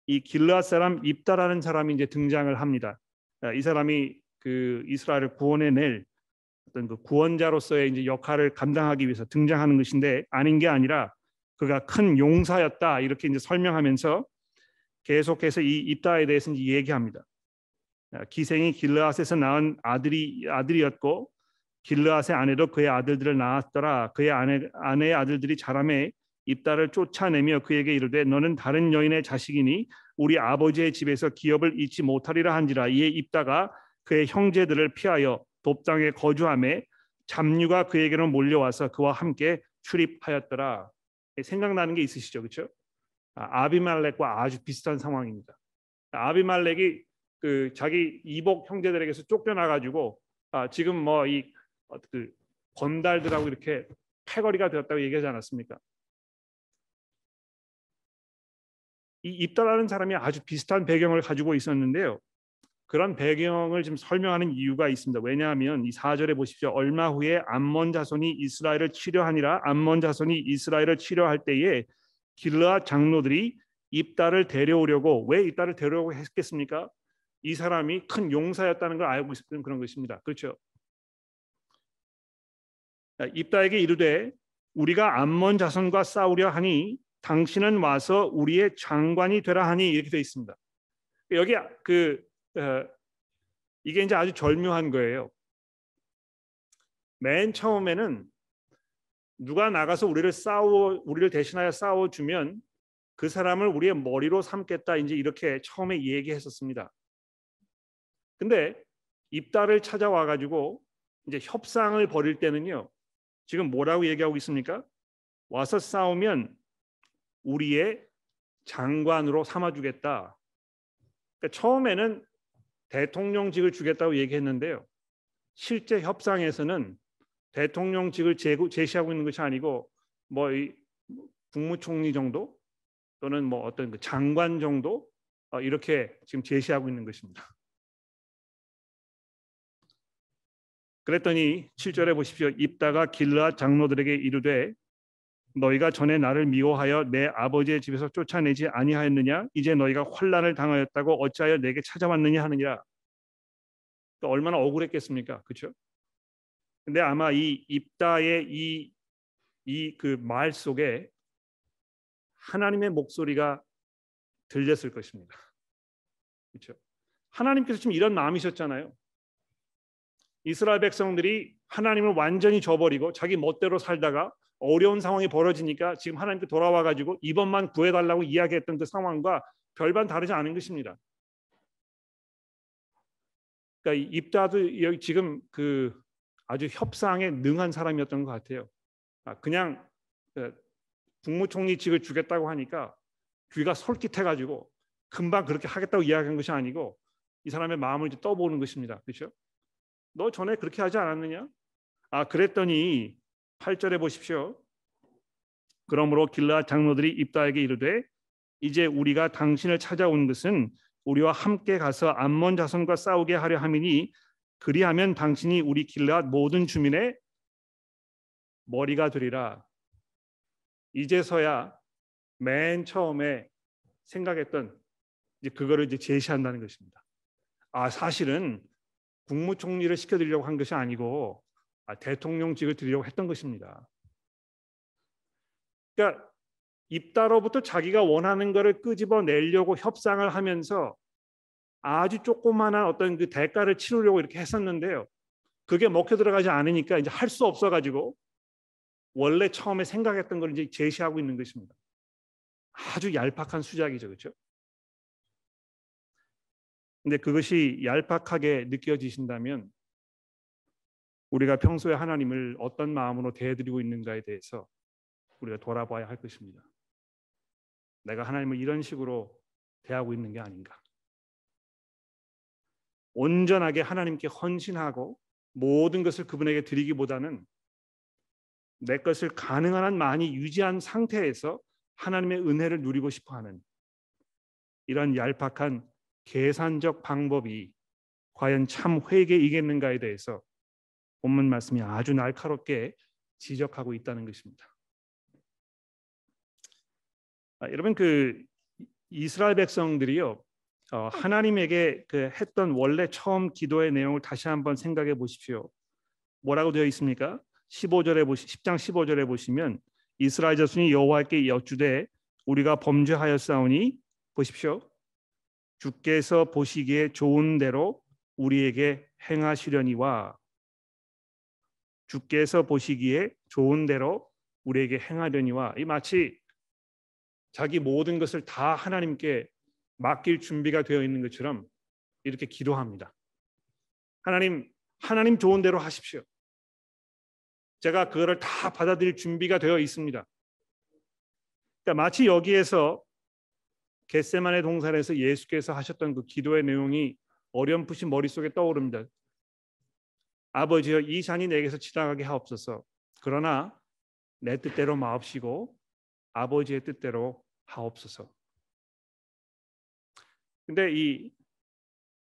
이 길르앗 사람 입다라는 사람이 이제 등장을 합니다. 이 사람이 그 이스라엘을 구원해낼 어떤 그 구원자로서의 이제 역할을 감당하기 위해서 등장하는 것인데 아닌 게 아니라 그가 큰 용사였다 이렇게 이제 설명하면서 계속해서 이 입다에 대해서 이제 얘기합니다. 기생이 길르앗에서 낳은 아들이 아들이었고 길르앗의 아내도 그의 아들들을 낳았더라. 그의 아내 아내의 아들들이 자라매 입다를 쫓아내며 그에게 이르되 너는 다른 여인의 자식이니 우리 아버지의 집에서 기업을 잊지 못하리라 한지라 이에 입다가 그의 형제들을 피하여 돕당에 거주함에 잡류가 그에게로 몰려와서 그와 함께 출입하였더라. 생각나는 게 있으시죠, 그렇죠? 아비말렉과 아주 비슷한 상황입니다. 아비말렉이 그 자기 이복 형제들에게서 쫓겨나가지고 아, 지금 뭐이 어, 그 건달들하고 이렇게 패거리가 되었다고 얘기하지 않았습니까? 이 입다라는 사람이 아주 비슷한 배경을 가지고 있었는데요. 그런 배경을 지금 설명하는 이유가 있습니다. 왜냐하면 이 4절에 보십시오. 얼마 후에 암몬 자손이 이스라엘을 치료하니라 암몬 자손이 이스라엘을 치료할 때에 길르앗 장로들이 입다를 데려오려고 왜 입다를 데려오고 했겠습니까? 이 사람이 큰 용사였다는 걸 알고 있었던 그런 것입니다. 그렇죠? 입다에게 이르되 우리가 암몬 자손과 싸우려 하니 당신은 와서 우리의 장관이 되라 하니 이렇게 되어 있습니다. 여기 그 어, 이게 이제 아주 절묘한 거예요. 맨 처음에는 누가 나가서 우리를 싸워 우리를 대신하여 싸워 주면 그 사람을 우리의 머리로 삼겠다 이제 이렇게 처음에 얘기했었습니다. 근데 입다를 찾아와 가지고 이제 협상을 벌일 때는요. 지금 뭐라고 얘기하고 있습니까? 와서 싸우면 우리의 장관으로 삼아 주겠다. 그러니까 처음에는 대통령직을 주겠다고 얘기했는데요. 실제 협상에서는 대통령직을 제시하고 있는 것이 아니고 뭐 국무총리 정도 또는 뭐 어떤 그 장관 정도 어, 이렇게 지금 제시하고 있는 것입니다. 그랬더니 7절에 보십시오. 입다가 길라 장로들에게 이르되 너희가 전에 나를 미워하여 내 아버지의 집에서 쫓아내지 아니하였느냐? 이제 너희가 환란을 당하였다고 어찌하여 내게 찾아왔느냐 하느니라. 또 얼마나 억울했겠습니까? 그렇죠 근데 아마 이 입다의 이 이 그 말 속에 하나님의 목소리가 들렸을 것입니다. 그렇죠 하나님께서 지금 이런 마음이셨잖아요. 이스라엘 백성들이 하나님을 완전히 저버리고 자기 멋대로 살다가 어려운 상황이 벌어지니까 지금 하나님께 돌아와 가지고 이번만 구해달라고 이야기했던 그 상황과 별반 다르지 않은 것입니다. 그러니까 입다도 여기 지금 그 아주 협상에 능한 사람이었던 것 같아요. 아, 그냥 그 국무총리직을 주겠다고 하니까 귀가 솔깃해가지고 금방 그렇게 하겠다고 이야기한 것이 아니고 이 사람의 마음을 이제 떠보는 것입니다. 그렇죠? 너 전에 그렇게 하지 않았느냐? 아 그랬더니 8절에 보십시오. 그러므로 길라 장로들이 입다에게 이르되 이제 우리가 당신을 찾아온 것은 우리와 함께 가서 암몬 자손과 싸우게 하려 함이니 그리하면 당신이 우리 길라 모든 주민의 머리가 되리라. 이제서야 맨 처음에 생각했던 이제 그거를 이제 제시한다는 것입니다. 아 사실은 국무총리를 시켜드리려고 한 것이 아니고 아, 대통령직을 드리려고 했던 것입니다. 그러니까 입다로부터 자기가 원하는 것을 끄집어 내려고 협상을 하면서 아주 조그마한 어떤 그 대가를 치르려고 이렇게 했었는데요. 그게 먹혀 들어가지 않으니까 이제 할 수 없어 가지고 원래 처음에 생각했던 걸 이제 제시하고 있는 것입니다. 아주 얄팍한 수작이죠. 그렇죠? 근데 그것이 얄팍하게 느껴지신다면 우리가 평소에 하나님을 어떤 마음으로 대해드리고 있는가에 대해서 우리가 돌아봐야 할 것입니다. 내가 하나님을 이런 식으로 대하고 있는 게 아닌가. 온전하게 하나님께 헌신하고 모든 것을 그분에게 드리기보다는 내 것을 가능한 한 많이 유지한 상태에서 하나님의 은혜를 누리고 싶어 하는 이런 얄팍한 계산적 방법이 과연 참 회개이겠는가에 대해서 본문 말씀이 아주 날카롭게 지적하고 있다는 것입니다. 아, 여러분 그 이스라엘 백성들이요 어, 하나님에게 그 했던 원래 처음 기도의 내용을 다시 한번 생각해 보십시오. 뭐라고 되어 있습니까? 15절에 보시 10장 15절에 보시면 이스라엘 자손이 여호와께 여쭈되 우리가 범죄하였사오니 보십시오. 주께서 보시기에 좋은 대로 우리에게 행하시려니와 주께서 보시기에 좋은 대로 우리에게 행하려니와 이 마치 자기 모든 것을 다 하나님께 맡길 준비가 되어 있는 것처럼 이렇게 기도합니다. 하나님, 하나님 좋은 대로 하십시오. 제가 그거를 다 받아들일 준비가 되어 있습니다. 그러니까 마치 여기에서 겟세만의 동산에서 예수께서 하셨던 그 기도의 내용이 어렴풋이 머릿속에 떠오릅니다. 아버지여 이 잔이 내게서 지나가게 하옵소서. 그러나 내 뜻대로 마옵시고 아버지의 뜻대로 하옵소서. 근데 이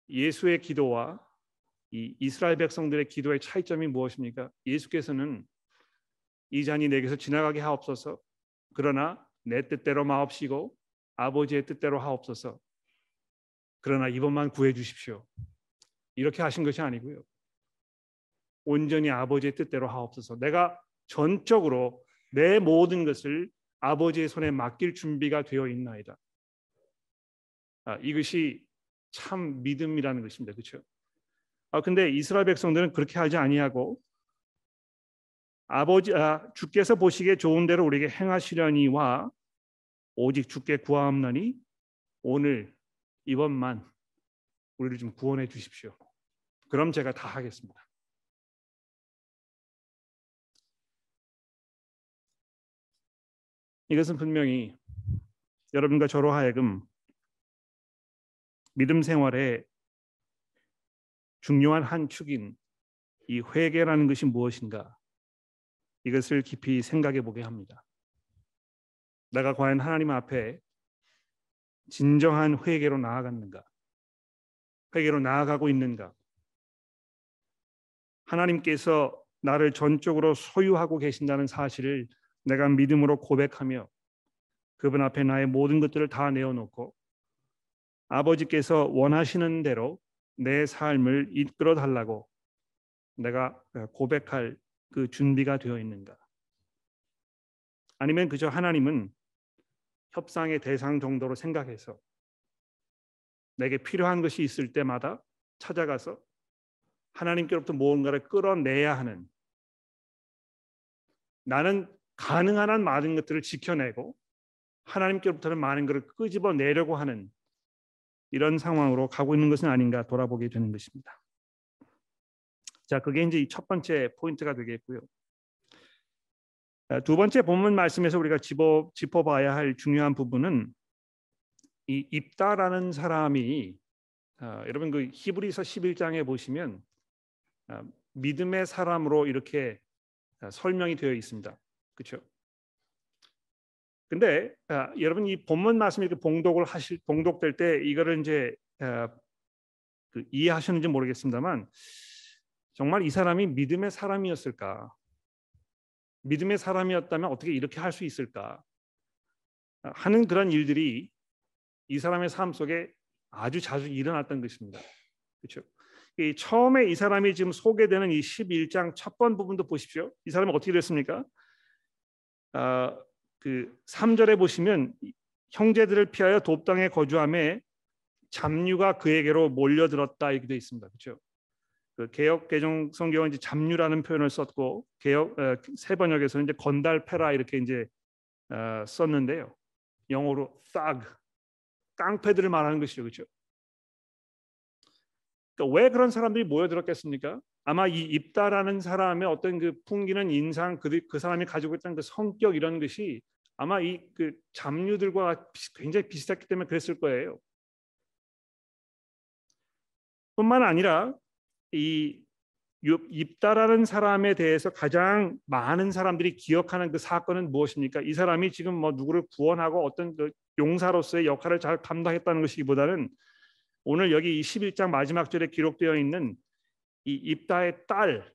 예수의 기도와 이 이스라엘 백성들의 기도의 차이점이 무엇입니까? 예수께서는 이 잔이 내게서 지나가게 하옵소서. 그러나 내 뜻대로 마옵시고 아버지의 뜻대로 하옵소서. 그러나 이번만 구해 주십시오. 이렇게 하신 것이 아니고요. 온전히 아버지의 뜻대로 하옵소서. 내가 전적으로 내 모든 것을 아버지의 손에 맡길 준비가 되어 있나이다. 아, 이것이 참 믿음이라는 것입니다. 그렇죠? 아 근데 이스라엘 백성들은 그렇게 하지 아니하고 아버지 아, 주께서 보시기에 좋은 대로 우리에게 행하시려니와 오직 주께 구하옵나니 오늘 이번만 우리를 좀 구원해 주십시오. 그럼 제가 다 하겠습니다. 이것은 분명히 여러분과 저로 하여금 믿음 생활의 중요한 한 축인 이 회개라는 것이 무엇인가 이것을 깊이 생각해 보게 합니다. 내가 과연 하나님 앞에 진정한 회개로 나아갔는가? 회개로 나아가고 있는가? 하나님께서 나를 전적으로 소유하고 계신다는 사실을 내가 믿음으로 고백하며 그분 앞에 나의 모든 것들을 다 내어놓고 아버지께서 원하시는 대로 내 삶을 이끌어 달라고 내가 고백할 그 준비가 되어 있는가? 아니면 그저 하나님은 협상의 대상 정도로 생각해서 내게 필요한 것이 있을 때마다 찾아가서 하나님께로부터 무언가를 끌어내야 하는 나는 가능한 한 많은 것들을 지켜내고 하나님께로부터는 많은 것을 끄집어 내려고 하는 이런 상황으로 가고 있는 것은 아닌가 돌아보게 되는 것입니다. 자, 그게 이제 첫 번째 포인트가 되겠고요. 두 번째 본문 말씀에서 우리가 짚어, 짚어봐야 할 중요한 부분은 이 입다라는 사람이 어, 여러분 그 히브리서 11장에 보시면 어, 믿음의 사람으로 이렇게 어, 설명이 되어 있습니다. 그렇죠? 근데 아, 여러분 이 본문 말씀 이렇게 봉독을 하실 봉독될 때 이거를 이제 아, 그 이해하셨는지 모르겠습니다만 정말 이 사람이 믿음의 사람이었을까? 믿음의 사람이었다면 어떻게 이렇게 할 수 있을까? 하는 그런 일들이 이 사람의 삶 속에 아주 자주 일어났던 것입니다. 그렇죠? 이 처음에 이 사람이 지금 소개되는 이 11장 첫 번 부분도 보십시오. 이 사람이 어떻게 됐습니까? 아, 그 3절에 보시면 형제들을 피하여 돕당에 거주함에 잡류가 그에게로 몰려들었다 이렇게 되어 있습니다. 그렇죠? 그 개혁 개정 성경은 이제 잡류라는 표현을 썼고 개혁 어, 세 번역에서는 이제 건달패라 이렇게 이제 어, 썼는데요. 영어로 thug 깡패들을 말하는 것이죠, 그렇죠? 그러니까 왜 그런 사람들이 모여들었겠습니까? 아마 이 입다라는 사람의 어떤 그 풍기는 인상, 그, 그 사람이 가지고 있던 그 성격 이런 것이 아마 이 그 잡류들과 굉장히 비슷했기 때문에 그랬을 거예요. 뿐만 아니라 이 입다라는 사람에 대해서 가장 많은 사람들이 기억하는 그 사건은 무엇입니까? 이 사람이 지금 뭐 누구를 구원하고 어떤 그 용사로서의 역할을 잘 감당했다는 것이기보다는 오늘 여기 21장 마지막 절에 기록되어 있는 이 입다의 딸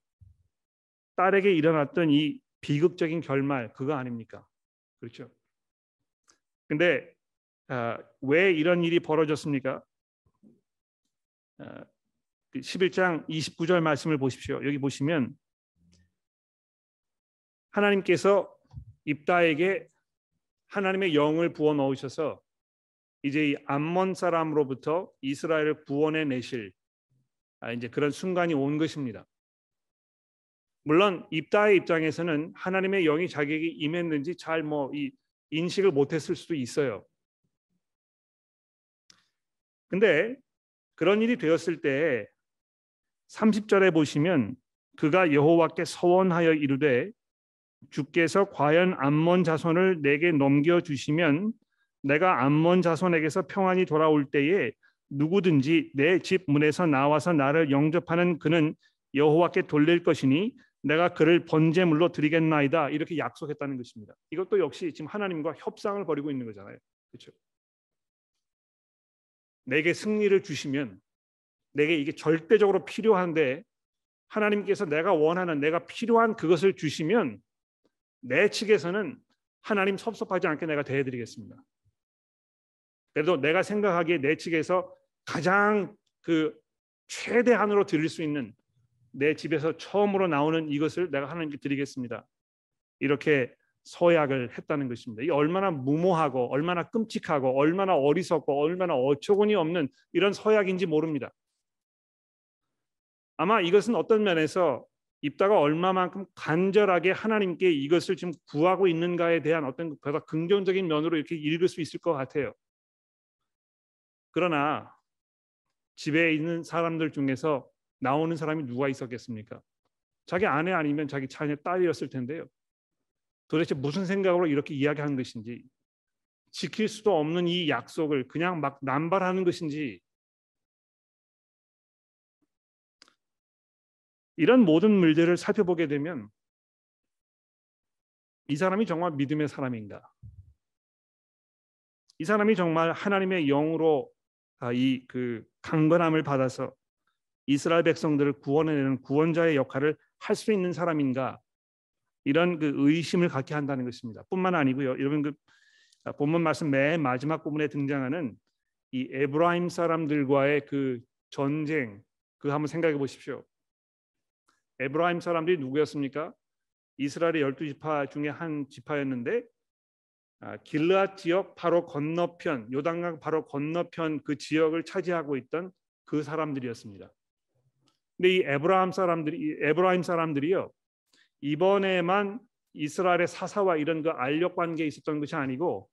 딸에게 일어났던 이 비극적인 결말 그거 아닙니까? 그렇죠? 근데 아, 왜 이런 일이 벌어졌습니까? 아, 11장 그 29절 말씀을 보십시오. 여기 보시면 하나님께서 입다에게 하나님의 영을 부어 넣으셔서 이제 이 암몬 사람으로부터 이스라엘을 구원해 내실 아, 이제 그런 순간이 온 것입니다. 물론 입다의 입장에서는 하나님의 영이 자기에게 임했는지 잘뭐이 인식을 못했을 수도 있어요. 근데 그런 일이 되었을 때 30절에 보시면 그가 여호와께 서원하여 이르되 주께서 과연 암몬 자손을 내게 넘겨 주시면 내가 암몬 자손에게서 평안이 돌아올 때에 누구든지 내 집 문에서 나와서 나를 영접하는 그는 여호와께 돌릴 것이니 내가 그를 번제물로 드리겠나이다 이렇게 약속했다는 것입니다. 이것도 역시 지금 하나님과 협상을 벌이고 있는 거잖아요. 그렇죠? 내게 승리를 주시면 내게 이게 절대적으로 필요한데 하나님께서 내가 원하는 내가 필요한 그것을 주시면 내 측에서는 하나님 섭섭하지 않게 내가 대해드리겠습니다. 그래도 내가 생각하기에 내 측에서 가장 그 최대한으로 드릴 수 있는 내 집에서 처음으로 나오는 이것을 내가 하나님께 드리겠습니다. 이렇게 서약을 했다는 것입니다. 이 얼마나 무모하고 얼마나 끔찍하고 얼마나 어리석고 얼마나 어처구니 없는 이런 서약인지 모릅니다. 아마 이것은 어떤 면에서 입다가 얼마만큼 간절하게 하나님께 이것을 지금 구하고 있는가에 대한 어떤 보다 긍정적인 면으로 이렇게 읽을 수 있을 것 같아요. 그러나 집에 있는 사람들 중에서 나오는 사람이 누가 있었겠습니까? 자기 아내 아니면 자기 자녀 딸이었을 텐데요. 도대체 무슨 생각으로 이렇게 이야기하는 것인지 지킬 수도 없는 이 약속을 그냥 막 남발하는 것인지 이런 모든 물들을 살펴보게 되면 이 사람이 정말 믿음의 사람인가? 이 사람이 정말 하나님의 영으로 아, 이 그 강건함을 받아서 이스라엘 백성들을 구원해내는 구원자의 역할을 할 수 있는 사람인가? 이런 그 의심을 갖게 한다는 것입니다. 뿐만 아니고요. 여러분 그 아, 본문 말씀 맨 마지막 부분에 등장하는 이 에브라임 사람들과의 그 전쟁 그 한번 생각해 보십시오. 에브라임 사람들이 누구였습니까? 이스라엘의 열두 지파 중에 한 지파였는데 아, 길르앗 지역 바로 건너편 요단강 바로 건너편 그 지역을 차지하고 있던 그 사람들이었습니다. 근데 이 에브라임 사람들이 에브라임 사람들이요 이번에만 이스라엘의 사사와 이런 그 알력 관계에 있었던 것이 아니고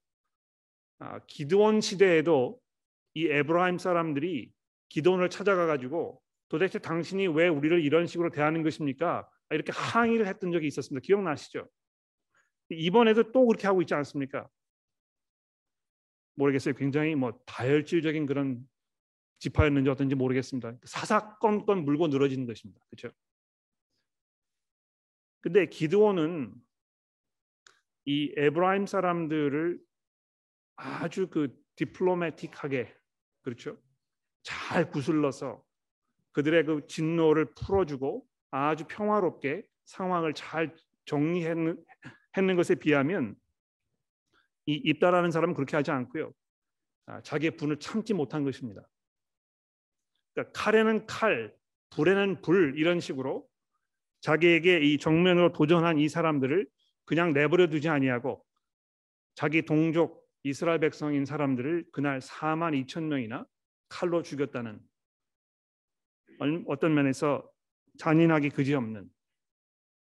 아, 기드원 시대에도 이 에브라임 사람들이 기드원을 찾아가 가지고 도대체 당신이 왜 우리를 이런 식으로 대하는 것입니까? 이렇게 항의를 했던 적이 있었습니다. 기억나시죠? 이번에도 또 그렇게 하고 있지 않습니까? 모르겠어요. 굉장히 뭐 다혈질적인 그런 지파였는지 어떤지 모르겠습니다. 사사건건 물고 늘어지는 것입니다. 그렇죠? 근데 기드온은 이 에브라임 사람들을 아주 그 디플로매틱하게 그렇죠? 잘 구슬러서 그들의 그 진노를 풀어주고 아주 평화롭게 상황을 잘 정리 했는 것에 비하면 이 입다라는 사람은 그렇게 하지 않고요. 아, 자기의 분을 참지 못한 것입니다. 그러니까 칼에는 칼, 불에는 불 이런 식으로 자기에게 이 정면으로 도전한 이 사람들을 그냥 내버려 두지 아니하고 자기 동족 이스라엘 백성인 사람들을 그날 4만 2천 명이나 칼로 죽였다는 어떤 면에서 잔인하기 그지없는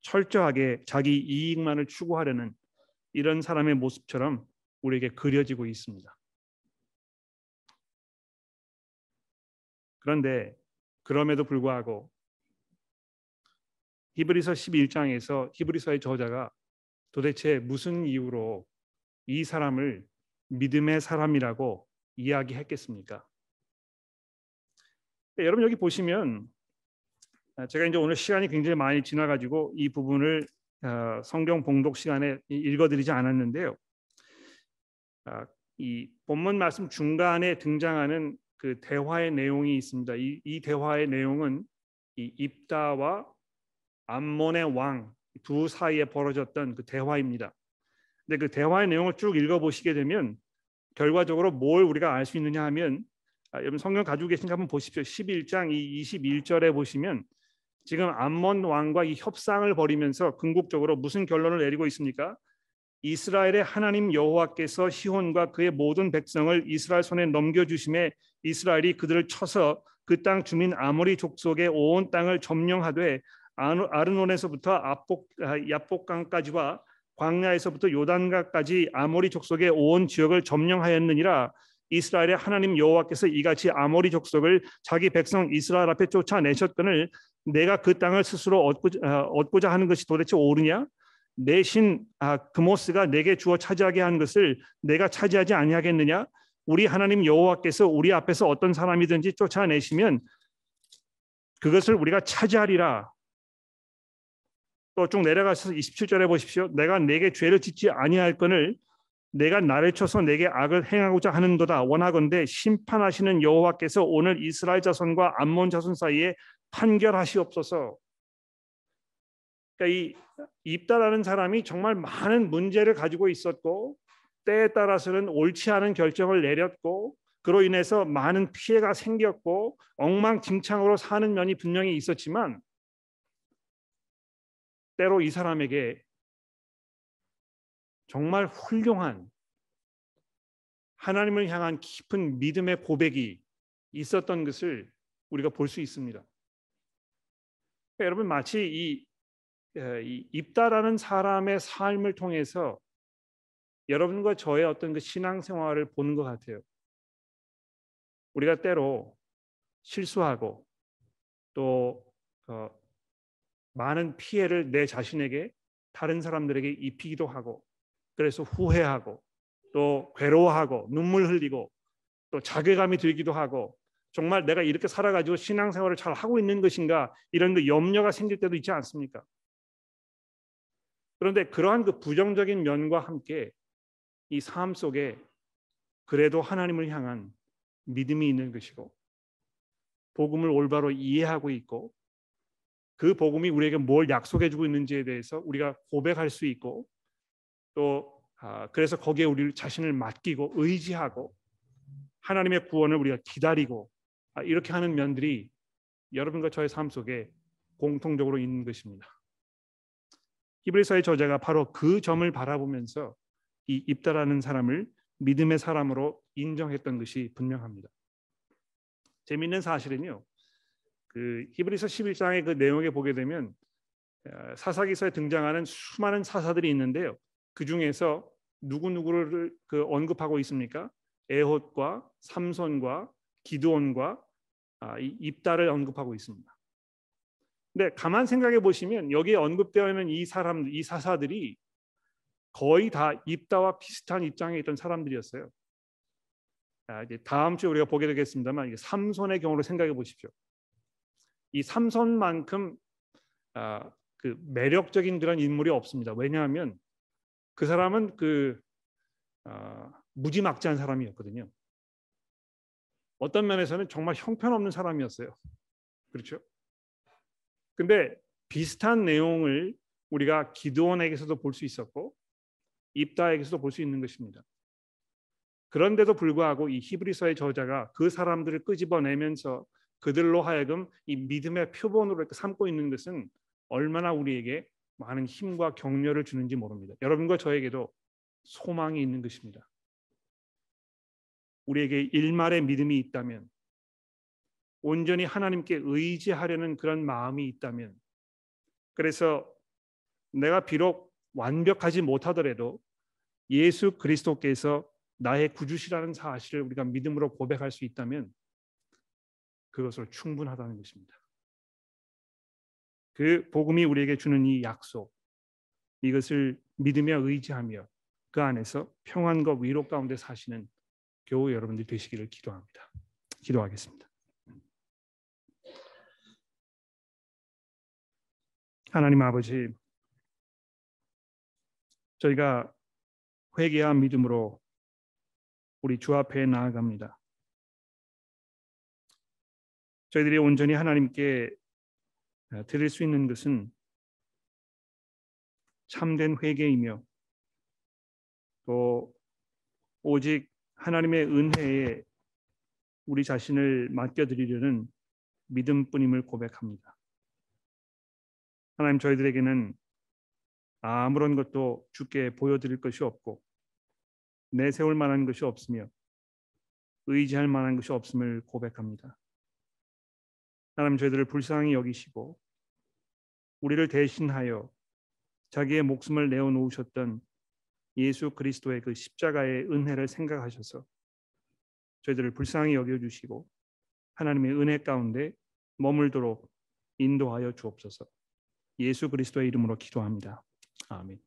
철저하게 자기 이익만을 추구하려는 이런 사람의 모습처럼 우리에게 그려지고 있습니다. 그런데 그럼에도 불구하고 히브리서 11장에서 히브리서의 저자가 도대체 무슨 이유로 이 사람을 믿음의 사람이라고 이야기했겠습니까? 네, 여러분 여기 보시면 아, 제가 이제 오늘 시간이 굉장히 많이 지나가지고 이 부분을 어, 성경 봉독 시간에 읽어드리지 않았는데요. 아, 이 본문 말씀 중간에 등장하는 그 대화의 내용이 있습니다. 이, 이 대화의 내용은 이 입다와 암몬의 왕 두 사이에 벌어졌던 그 대화입니다. 근데 그 대화의 내용을 쭉 읽어보시게 되면 결과적으로 뭘 우리가 알 수 있느냐 하면 아, 여러분 성경 가지고 계신가 한번 보십시오. 11장 이 21절에 보시면 지금 암몬 왕과 이 협상을 벌이면서 궁극적으로 무슨 결론을 내리고 있습니까? 이스라엘의 하나님 여호와께서 시혼과 그의 모든 백성을 이스라엘 손에 넘겨 주심에 이스라엘이 그들을 쳐서 그 땅 주민 아모리 족속의 온 땅을 점령하되 아르논에서부터 압복 야복강까지와 광야에서부터 요단가까지 아모리 족속의 온 지역을 점령하였느니라 이스라엘의 하나님 여호와께서 이같이 아모리 족속을 자기 백성 이스라엘 앞에 쫓아내셨거늘 내가 그 땅을 스스로 얻고자, 얻고자 하는 것이 도대체 옳으냐 내신 아, 그모스가 내게 주어 차지하게 한 것을 내가 차지하지 아니하겠느냐? 우리 하나님 여호와께서 우리 앞에서 어떤 사람이든지 쫓아내시면 그것을 우리가 차지하리라. 또 쭉 내려가서 27절에 보십시오. 내가 내게 죄를 짓지 아니할 건을 내가 나를 쳐서 내게 악을 행하고자 하는도다. 원하건대 심판하시는 여호와께서 오늘 이스라엘 자손과 암몬 자손 사이에 판결하시옵소서. 그러니까 이 입다라는 사람이 정말 많은 문제를 가지고 있었고 때에 따라서는 옳지 않은 결정을 내렸고 그로 인해서 많은 피해가 생겼고 엉망진창으로 사는 면이 분명히 있었지만 때로 이 사람에게 정말 훌륭한 하나님을 향한 깊은 믿음의 고백이 있었던 것을 우리가 볼 수 있습니다. 그러니까 여러분 마치 이 입다라는 사람의 삶을 통해서 여러분과 저의 어떤 그 신앙생활을 보는 것 같아요. 우리가 때로 실수하고 또 어, 많은 피해를 내 자신에게 다른 사람들에게 입히기도 하고 그래서 후회하고 또 괴로워하고 눈물 흘리고 또 자괴감이 들기도 하고 정말 내가 이렇게 살아가지고 신앙생활을 잘 하고 있는 것인가 이런 그 염려가 생길 때도 있지 않습니까? 그런데 그러한 그 부정적인 면과 함께 이 삶 속에 그래도 하나님을 향한 믿음이 있는 것이고 복음을 올바로 이해하고 있고 그 복음이 우리에게 뭘 약속해 주고 있는지에 대해서 우리가 고백할 수 있고 또 아, 그래서 거기에 우리 자신을 맡기고 의지하고 하나님의 구원을 우리가 기다리고 아, 이렇게 하는 면들이 여러분과 저의 삶 속에 공통적으로 있는 것입니다. 히브리서의 저자가 바로 그 점을 바라보면서 이 입다라는 사람을 믿음의 사람으로 인정했던 것이 분명합니다. 재미있는 사실은요. 그 히브리서 11장의 그 내용에 보게 되면 어, 사사기서에 등장하는 수많은 사사들이 있는데요. 그 중에서 누구 누구를 그 언급하고 있습니까? 에hod과 삼손과 기드온과 아, 입다를 언급하고 있습니다. 근데 가만 생각해 보시면 여기에 언급되어 있는 이 사람, 이 사사들이 거의 다 입다와 비슷한 입장에 있던 사람들이었어요. 아, 이제 다음 주에 우리가 보게 되겠습니다만 이게 삼손의 경우를 생각해 보십시오. 이 삼손만큼 아, 그 매력적인 그런 인물이 없습니다. 왜냐하면 그 사람은 그 아, 무지막지한 사람이었거든요. 어떤 면에서는 정말 형편없는 사람이었어요. 그렇죠? 근데 비슷한 내용을 우리가 기도원에게서도 볼 수 있었고 입다에게서도 볼 수 있는 것입니다. 그런데도 불구하고 이 히브리서의 저자가 그 사람들을 끄집어내면서 그들로 하여금 이 믿음의 표본으로 삼고 있는 것은 얼마나 우리에게 많은 힘과 격려를 주는지 모릅니다. 여러분과 저에게도 소망이 있는 것입니다. 우리에게 일말의 믿음이 있다면 온전히 하나님께 의지하려는 그런 마음이 있다면 그래서 내가 비록 완벽하지 못하더라도 예수 그리스도께서 나의 구주시라는 사실을 우리가 믿음으로 고백할 수 있다면 그것을 충분하다는 것입니다. 그 복음이 우리에게 주는 이 약속 이것을 믿으며 의지하며 그 안에서 평안과 위로 가운데 사시는 교우 여러분들 되시기를 기도합니다. 기도하겠습니다. 하나님 아버지, 저희가 회개와 믿음으로 우리 주 앞에 나아갑니다. 저희들이 온전히 하나님께 드릴 수 있는 것은 참된 회개이며 또 오직 하나님의 은혜에 우리 자신을 맡겨드리려는 믿음뿐임을 고백합니다. 하나님 저희들에게는 아무런 것도 주께 보여드릴 것이 없고 내세울 만한 것이 없으며 의지할 만한 것이 없음을 고백합니다. 하나님 저희들을 불쌍히 여기시고 우리를 대신하여 자기의 목숨을 내어 놓으셨던 예수 그리스도의 그 십자가의 은혜를 생각하셔서 저희들을 불쌍히 여겨 주시고 하나님의 은혜 가운데 머물도록 인도하여 주옵소서. 예수 그리스도의 이름으로 기도합니다. 아멘.